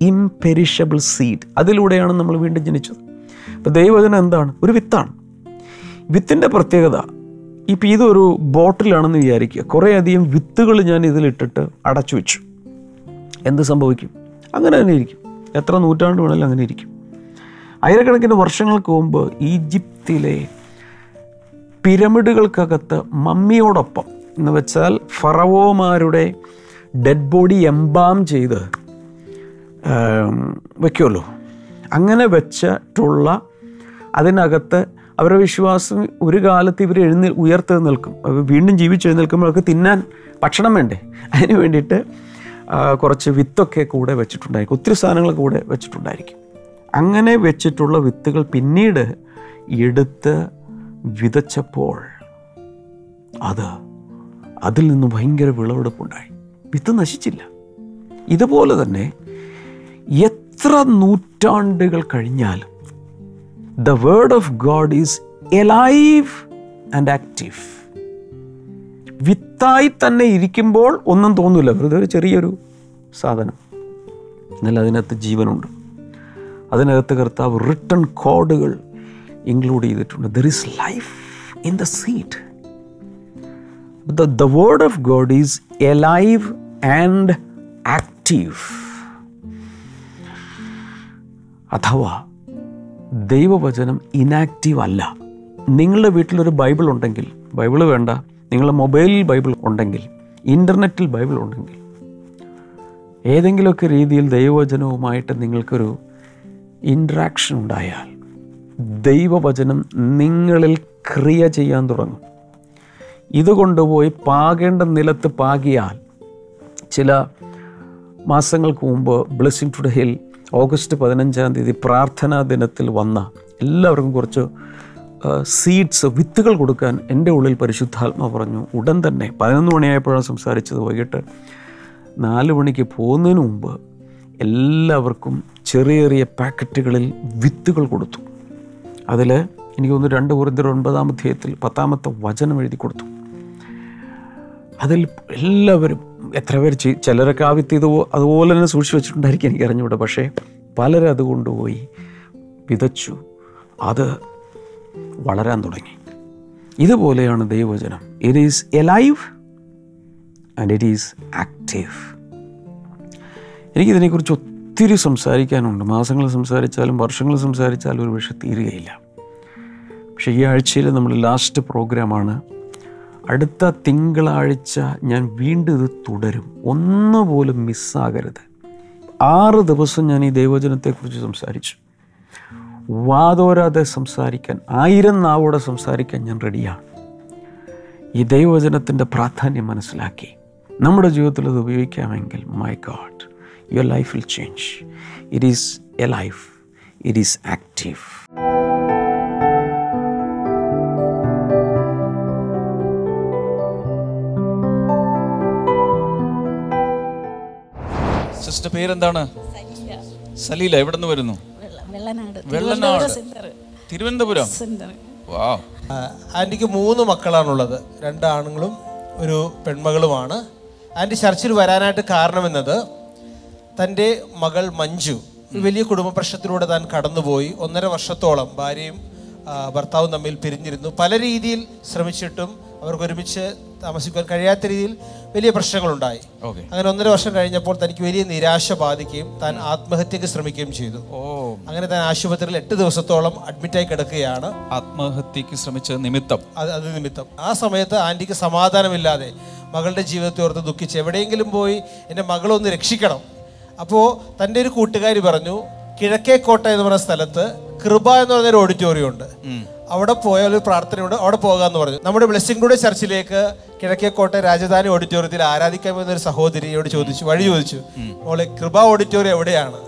ഇംപെരിഷബിൾ സീഡ് അതിലൂടെയാണ് നമ്മൾ വീണ്ടും ജനിച്ചത്. അപ്പോൾ ദൈവവചനം എന്താണ്? ഒരു വിത്താണ്. വിത്തിന്റെ പ്രത്യേകത ഇപ്പം ഇതൊരു ബോട്ടിലാണെന്ന് വിചാരിക്കുക. കുറേയധികം വിത്തുകൾ ഞാൻ ഇതിലിട്ടിട്ട് അടച്ചു വെച്ചു എന്ത് സംഭവിക്കും? അങ്ങനെ തന്നെ ഇരിക്കും. എത്ര നൂറ്റാണ്ട് വേണമെങ്കിലും അങ്ങനെ ഇരിക്കും. ആയിരക്കണക്കിന് വർഷങ്ങൾക്ക് മുമ്പ് ഈജിപ്തിലെ പിരമിഡുകൾക്കകത്ത് മമ്മിയോടൊപ്പം എന്ന് വെച്ചാൽ ഫറവോമാരുടെ ഡെഡ് ബോഡി എംബാം ചെയ്ത് വയ്ക്കുമല്ലോ അങ്ങനെ വെച്ചിട്ടുള്ള അതിനകത്ത് അവരുടെ വിശ്വാസം ഒരു കാലത്ത് ഇവർ എഴുന്നേൽ ഉയർത്തെഴുന്നേൽക്കും വീണ്ടും ജീവിച്ചെഴുന്നേൽക്കുമ്പോൾ അവർക്ക് തിന്നാൻ ഭക്ഷണം വേണ്ടേ? അതിന് വേണ്ടിയിട്ട് കുറച്ച് വിത്തൊക്കെ കൂടെ വെച്ചിട്ടുണ്ടായിരിക്കും. ഒത്തിരി സാധനങ്ങൾ കൂടെ വെച്ചിട്ടുണ്ടായിരിക്കും. അങ്ങനെ വെച്ചിട്ടുള്ള വിത്തുകൾ പിന്നീട് എടുത്ത് വിതച്ചപ്പോൾ അത് അതിൽ നിന്ന് ഭയങ്കര വിളവെടുപ്പുണ്ടായി. വിത്ത് നശിച്ചില്ല. ഇതുപോലെ തന്നെ എത്ര നൂറ്റാണ്ടുകൾ കഴിഞ്ഞാലും the word of God is alive and active വിത്തായി തന്നെ ഇരിക്കുമ്പോൾ ഒന്നും തോന്നില്ല വെറുതെ ഒരു ചെറിയൊരു സാധനം. എന്നാൽ അതിനകത്ത് ജീവനുണ്ട്. അതിനകത്ത് കർത്താവ് റിട്ടൺ കോഡുകൾ ഇൻക്ലൂഡ് ചെയ്തിട്ടുണ്ട്. There is life in the seed the word of God is alive and active അഥവാ ദൈവവചനം ഇനാക്റ്റീവ് അല്ല. നിങ്ങളുടെ വീട്ടിലൊരു ബൈബിൾ ഉണ്ടെങ്കിൽ ബൈബിൾ വേണ്ട. നിങ്ങളുടെ മൊബൈലിൽ ബൈബിൾ ഉണ്ടെങ്കിൽ ഇന്റർനെറ്റിൽ ബൈബിൾ ഉണ്ടെങ്കിൽ ഏതെങ്കിലുമൊക്കെ രീതിയിൽ ദൈവവചനവുമായിട്ട് നിങ്ങൾക്കൊരു ഇൻട്രാക്ഷൻ ഉണ്ടായാൽ ദൈവവചനം നിങ്ങളിൽ ക്രിയ ചെയ്യാൻ തുടങ്ങും. ഇത് കൊണ്ടുപോയി പാകേണ്ട നിലത്ത് പാകിയാൽ ചില മാസങ്ങൾക്ക് മുമ്പ് ബ്ലെസ്സിങ് ടു ഹിൽ ഓഗസ്റ്റ് പതിനഞ്ചാം തീയതി പ്രാർത്ഥനാ ദിനത്തിൽ വന്ന എല്ലാവർക്കും കുറച്ച് സീഡ്സ് വിത്തുകൾ കൊടുക്കാൻ എന്റെ ഉള്ളിൽ പരിശുദ്ധാത്മ പറഞ്ഞു. ഉടൻ തന്നെ പതിനൊന്ന് മണിയായപ്പോഴാണ് സംസാരിച്ചത്. വൈകിട്ട് നാല് മണിക്ക് പോകുന്നതിന് മുമ്പ് എല്ലാവർക്കും ചെറിയ ചെറിയ പാക്കറ്റുകളിൽ വിത്തുകൾ കൊടുത്തു. അതിൽ എനിക്ക് തോന്നുന്നു രണ്ട് കുറിന്തർ ഒൻപതാം അധ്യായത്തിൽ പത്താമത്തെ വചനം എഴുതി കൊടുത്തു. അതിൽ എല്ലാവരും എത്ര പേര് ചിലരൊക്കെ ആ വിത്ത് ഇത് അതുപോലെ തന്നെ സൂക്ഷിച്ച് വെച്ചിട്ടുണ്ടായിരിക്കും എനിക്ക് അറിഞ്ഞുകൂടെ പക്ഷേ പലരും അത് കൊണ്ടുപോയി വിതച്ചു. അത് വളരാൻ തുടങ്ങി. ഇതുപോലെയാണ് ദൈവവചനം. It is alive and it is active എനിക്കിതിനെക്കുറിച്ച് ഒത്തിരി സംസാരിക്കാനുണ്ട്. മാസങ്ങൾ സംസാരിച്ചാലും വർഷങ്ങൾ സംസാരിച്ചാലും ഒരു പക്ഷേ തീരുകയില്ല. പക്ഷേ ഈ ആഴ്ചയിൽ നമ്മൾ ലാസ്റ്റ് പ്രോഗ്രാമാണ്. അടുത്ത തിങ്കളാഴ്ച ഞാൻ വീണ്ടും ഇത് തുടരും. ഒന്നുപോലും മിസ്സാകരുത് ആറ് ദിവസം ഞാൻ ഈ ദൈവജനത്തെക്കുറിച്ച് സംസാരിച്ചു. വാതോരാതെ സംസാരിക്കാൻ ആയിരം നാവോടെ സംസാരിക്കാൻ ഞാൻ റെഡിയാണ്. ഈ ദൈവവചനത്തിന്റെ പ്രാധാന്യം മനസ്സിലാക്കി. നമ്മുടെ ജീവിതത്തിൽ അത് ഉപയോഗിക്കാമെങ്കിൽ my God your life will change it is a life it is active sister പേരെന്താണ്? സലീല. എവിടെ നിന്ന് വരുന്നു? വെള്ളനാട്. വെള്ളനാട്. സെന്റർ. തിരുവനന്തപുരം? സെന്റർ. വാ. ആന്റിക്ക് മൂന്ന് മക്കളാണുള്ളത്. രണ്ട് ആണുങ്ങളും ഒരു പെൺമകളുമാണ്. ആന്റി ചർച്ചിൽ വരാനായിട്ട് കാരണമെന്നത് തന്റെ മകൾ മഞ്ജു വലിയ കുടുംബ പ്രശ്നത്തിലൂടെ താൻ കടന്നുപോയി. ഒന്നര വർഷത്തോളം ഭാര്യയും ഭർത്താവും തമ്മിൽ പിരിഞ്ഞിരുന്നു. പല രീതിയിൽ ശ്രമിച്ചിട്ടും അവർക്ക് ഒരുമിച്ച് താമസിക്കാൻ കഴിയാത്ത രീതിയിൽ വലിയ പ്രശ്നങ്ങളുണ്ടായി. അങ്ങനെ ഒന്നര വർഷം കഴിഞ്ഞപ്പോൾ തനിക്ക് വലിയ നിരാശ ബാധിക്കുകയും താൻ ആത്മഹത്യക്ക് ശ്രമിക്കുകയും ചെയ്തു. ഓ. അങ്ങനെ താൻ ആശുപത്രിയിൽ എട്ട് ദിവസത്തോളം അഡ്മിറ്റായി കിടക്കുകയാണ്. ആത്മഹത്യക്ക് ശ്രമിച്ച നിമിത്തം. അത് അത് നിമിത്തം. ആ സമയത്ത് ആന്റിക്ക് സമാധാനമില്ലാതെ മകളുടെ ജീവിതത്തെ ഓർത്ത് ദുഃഖിച്ച് എവിടെയെങ്കിലും പോയി എന്റെ മകളൊന്ന് രക്ഷിക്കണം. അപ്പോൾ തന്റെ ഒരു കൂട്ടുകാരി പറഞ്ഞു കിഴക്കേക്കോട്ട എന്ന് പറയുന്ന സ്ഥലത്ത് കൃപ എന്ന് പറഞ്ഞൊരു ഓഡിറ്റോറിയം ഉണ്ട്. അവിടെ പോയ ഒരു പ്രാർത്ഥനയുണ്ട്. അവിടെ പോകാമെന്ന് പറഞ്ഞു. നമ്മുടെ ബ്ലെസ്സിംഗ് ടൂഡേ ചർച്ചിലേക്ക് കിഴക്കേക്കോട്ടെ രാജധാനി ഓഡിറ്റോറിയത്തിൽ ആരാധിക്കാൻ പോകുന്ന ഒരു സഹോദരിയോട് ചോദിച്ചു വഴി ചോദിച്ചു. മോളെ കൃപ ഓഡിറ്റോറിയം എവിടെയാണ്?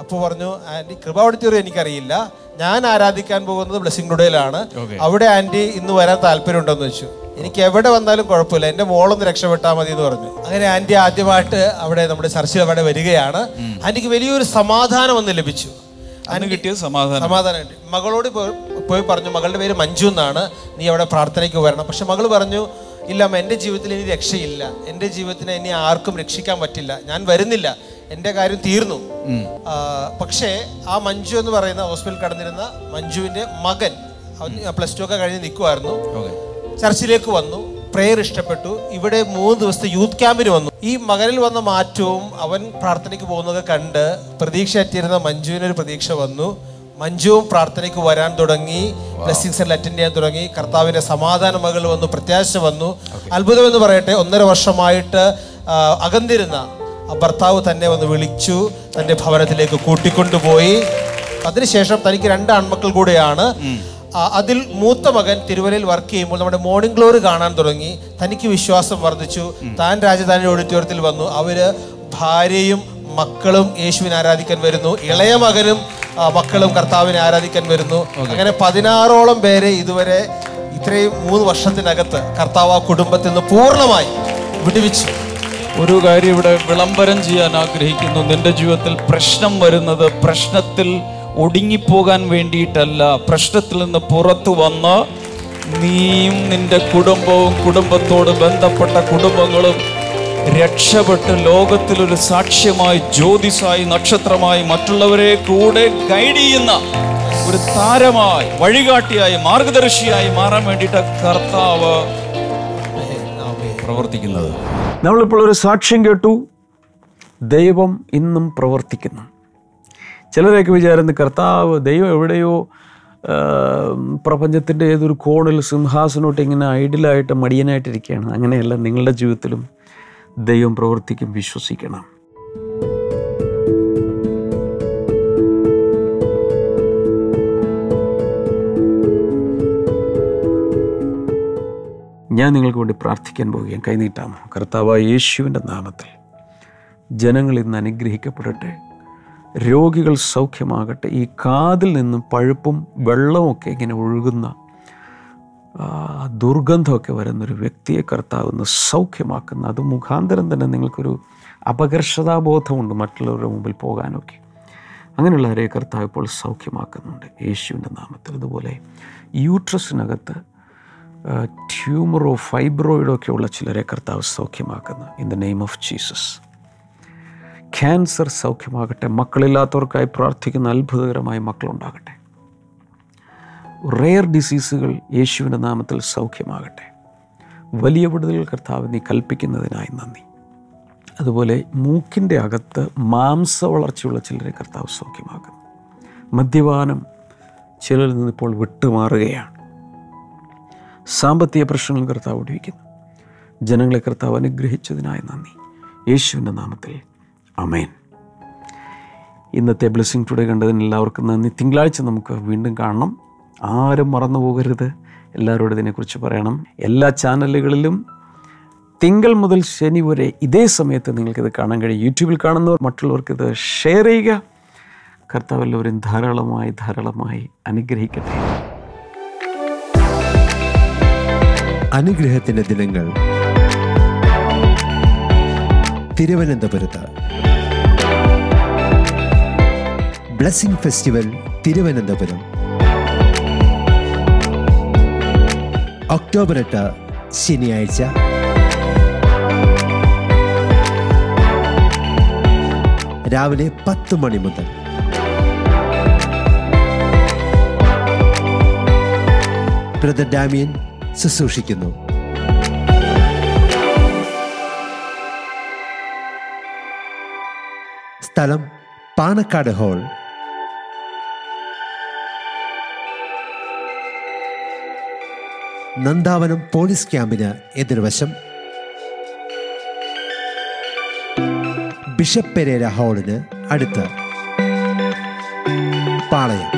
അപ്പോൾ പറഞ്ഞു ആന്റി കൃപ ഓഡിറ്റോറിയം എനിക്കറിയില്ല. ഞാൻ ആരാധിക്കാൻ പോകുന്നത് ബ്ലെസ്സിംഗ് ടുഡേയിലാണ് അവിടെ ആന്റി ഇന്ന് വരാൻ താല്പര്യമുണ്ടെന്ന് വെച്ചു എനിക്ക് എവിടെ വന്നാലും കുഴപ്പമില്ല. എന്റെ മോളൊന്ന് രക്ഷപ്പെട്ടാൽ മതി എന്ന് പറഞ്ഞു. അങ്ങനെ ആന്റി ആദ്യമായിട്ട് അവിടെ നമ്മുടെ ചർച്ചിൽ അവിടെ വരികയാണ്. ആന്റിക്ക് വലിയൊരു സമാധാനം ഒന്ന് ലഭിച്ചു. അന്ന് കിട്ടിയത് സമാധാനം. കിട്ടി. മകളോട് പോയി- പറഞ്ഞു മകളുടെ പേര് മഞ്ജു എന്നാണ് നീ അവിടെ പ്രാർത്ഥനയ്ക്ക് വരണം. പക്ഷെ മകൾ പറഞ്ഞു ഇല്ല അമ്മ എന്റെ ജീവിതത്തിൽ ഇനി രക്ഷയില്ല. എന്റെ ജീവിതത്തിനെ ഇനി ആർക്കും രക്ഷിക്കാൻ പറ്റില്ല. ഞാൻ വരുന്നില്ല. എന്റെ കാര്യം തീർന്നു. പക്ഷേ ആ മഞ്ജു എന്ന് പറയുന്ന ഹോസ്പിറ്റലിൽ കടന്നിരുന്ന മഞ്ജുവിന്റെ മകൻ പ്ലസ് ടു ഒക്കെ കഴിഞ്ഞ് നിൽക്കുമായിരുന്നു ചർച്ചിലേക്ക് വന്നു. പ്രെയർ ഇഷ്ടപ്പെട്ടു. ഇവിടെ മൂന്ന് ദിവസത്തെ യൂത്ത് ക്യാമ്പിന് വന്നു. ഈ മകനിൽ വന്ന മാറ്റവും അവൻ പ്രാർത്ഥനയ്ക്ക് പോകുന്നതൊക്കെ കണ്ട് പ്രതീക്ഷ എത്തിയിരുന്ന മഞ്ജുവിനൊരു പ്രതീക്ഷ വന്നു. മഞ്ജുവും പ്രാർത്ഥനയ്ക്ക് വരാൻ തുടങ്ങി. ബ്ലെസ്സിങ്സ് അറ്റൻഡ് ചെയ്യാൻ തുടങ്ങി. കർത്താവിന്റെ സമാധാന മകൾ വന്നു പ്രത്യാശ വന്നു. അത്ഭുതം എന്ന് പറയട്ടെ ഒന്നര വർഷമായിട്ട് അകന്നിരുന്ന ആ ഭർത്താവ് തന്നെ വന്ന് വിളിച്ചു തന്റെ ഭവനത്തിലേക്ക് കൂട്ടിക്കൊണ്ടുപോയി. അതിനുശേഷം തനിക്ക് രണ്ട് ആൺമക്കൾ കൂടെയാണ്. അതിൽ മൂത്ത മകൻ തിരുവല്ലയിൽ വർക്ക് ചെയ്യുമ്പോൾ നമ്മുടെ മോർണിംഗ് ഗ്ലോറി കാണാൻ തുടങ്ങി. തനിക്ക് വിശ്വാസം വർദ്ധിച്ചു. താൻ രാജധാനി ഓഡിറ്റോറിയത്തിൽ വന്നു. അവർ ഭാര്യയും മക്കളും യേശുവിനെ ആരാധിക്കാൻ വരുന്നു. ഇളയ മകനും മക്കളും കർത്താവിനെ ആരാധിക്കാൻ വരുന്നു. അങ്ങനെ പതിനാറോളം പേരെ ഇതുവരെ ഇത്രയും മൂന്ന് വർഷത്തിനകത്ത് കർത്താവ് ആ കുടുംബത്തിൽ നിന്ന് പൂർണമായി വിടുവിച്ചു. ഒരു കാര്യം ഇവിടെ വിളംബരം ചെയ്യാൻ ആഗ്രഹിക്കുന്നു. നിന്റെ ജീവിതത്തിൽ പ്രശ്നം വരുന്നത് പ്രശ്നത്തിൽ ഒടുങ്ങിപ്പോകാൻ വേണ്ടിയിട്ടല്ല. പ്രശ്നത്തിൽ നിന്ന് പുറത്തു വന്ന് നീയും നിന്റെ കുടുംബവും കുടുംബത്തോട് ബന്ധപ്പെട്ട കുടുംബങ്ങളും രക്ഷപ്പെട്ട് ലോകത്തിലൊരു സാക്ഷ്യമായി ജ്യോതിസായി നക്ഷത്രമായി മറ്റുള്ളവരെ കൂടെ ഗൈഡ് ചെയ്യുന്ന ഒരു താരമായി വഴികാട്ടിയായി മാർഗദർശിയായി മാറാൻ വേണ്ടിയിട്ട് കർത്താവ് പ്രവർത്തിക്കുന്നത്. നമ്മളിപ്പോൾ ഒരു സാക്ഷ്യം കേട്ടു. ദൈവം ഇന്നും പ്രവർത്തിക്കുന്നു. ചിലരൊക്കെ വിചാരുന്നു കർത്താവ് ദൈവം എവിടെയോ പ്രപഞ്ചത്തിന്റെ ഏതൊരു കോണിൽ സിംഹാസനോട്ട് ഇങ്ങനെ ഐഡിയലായിട്ട് മടിയനായിട്ടിരിക്കുകയാണ്. അങ്ങനെയല്ല നിങ്ങളുടെ ജീവിതത്തിലും ദൈവം പ്രവർത്തിക്കും വിശ്വസിക്കണം. ഞാൻ നിങ്ങൾക്ക് വേണ്ടി പ്രാർത്ഥിക്കാൻ പോവുകയാണ്. കൈനീട്ടാമോ? കർത്താവായ യേശുവിന്റെ നാമത്തിൽ ജനങ്ങൾ ഇന്ന് അനുഗ്രഹിക്കപ്പെടട്ടെ. രോഗികൾ സൗഖ്യമാകട്ടെ ഈ കാതിൽ നിന്നും പഴുപ്പും വെള്ളമൊക്കെ ഇങ്ങനെ ഒഴുകുന്ന ദുർഗന്ധമൊക്കെ വരുന്നൊരു വ്യക്തിയെ കർത്താവ് ഇന്ന് സൗഖ്യമാക്കുന്ന. അത് മുഖാന്തരം തന്നെ നിങ്ങൾക്കൊരു അപകർഷതാബോധമുണ്ട് മറ്റുള്ളവരുടെ മുമ്പിൽ പോകാനൊക്കെ. അങ്ങനെയുള്ളവരെ കർത്താവ് ഇപ്പോൾ സൗഖ്യമാക്കുന്നുണ്ട്. യേശുവിന്റെ നാമത്തിൽ. അതുപോലെ യൂട്രസിനകത്ത് ട്യൂമറോ ഫൈബ്രോയിഡോ ഒക്കെ ഉള്ള ചിലരെ കർത്താവ് സൗഖ്യമാക്കുന്നു. In the name of Jesus cancer സൗഖ്യമാകട്ടെ മക്കളില്ലാത്തവർക്കായി പ്രാർത്ഥിക്കുന്ന അത്ഭുതകരമായ മക്കളുണ്ടാകട്ടെ. റെയർ ഡിസീസുകൾ യേശുവിന്റെ നാമത്തിൽ സൗഖ്യമാകട്ടെ. വലിയ വിടുതൽ കർത്താവ് നീ കൽപ്പിക്കുന്നതിനായി നന്ദി. അതുപോലെ മൂക്കിന്റെ അകത്ത് മാംസ വളർച്ചയുള്ള ചിലരെ കർത്താവ് സൗഖ്യമാക്കുന്നു. മദ്യപാനം ചിലരിൽ നിന്നിപ്പോൾ വിട്ടുമാറുകയാണ്. സാമ്പത്തിക പ്രശ്നങ്ങൾ കർത്താവ് ഒടിവിക്കുന്നു ജനങ്ങളെ കർത്താവ് അനുഗ്രഹിച്ചതിനായി നന്ദി. യേശുവിന്റെ നാമത്തിൽ അമേൻ ഇന്നത്തെ ബ്ലെസ്സിങ് ടുഡേ കണ്ടതിന് എല്ലാവർക്കും നന്ദി. തിങ്കളാഴ്ച നമുക്ക് വീണ്ടും കാണണം. ആരും മറന്നു പോകരുത്. എല്ലാവരോടും ഇതിനെക്കുറിച്ച് പറയണം. എല്ലാ ചാനലുകളിലും തിങ്കൾ മുതൽ ശനി വരെ ഇതേ സമയത്ത് നിങ്ങൾക്കിത് കാണാൻ കഴിയും. യൂട്യൂബിൽ കാണുന്നവർ മറ്റുള്ളവർക്ക് ഇത് ഷെയർ ചെയ്യുക. കർത്താവ് എല്ലാവരും ധാരാളമായി ധാരാളമായി അനുഗ്രഹിക്കട്ടെ. അനുഗ്രഹത്തിന്റെ ദിനങ്ങൾ തിരുവനന്തപുരത്ത്. Blessing festival Thiruvananthapuram. ഒക്ടോബർ എട്ട് ശനിയാഴ്ച. രാവിലെ പത്ത് മണി മുതൽ. ബ്രദർ ഡാമിയൻ ശുശ്രൂഷിക്കുന്നു. സ്ഥലം പാണക്കാട് ഹാൾ. നന്ദാവനം പോലീസ് ക്യാമ്പിന് എതിർവശം. ബിഷപ്പ് പെരേര ഹാളിന് അടുത്ത്. പാളയം.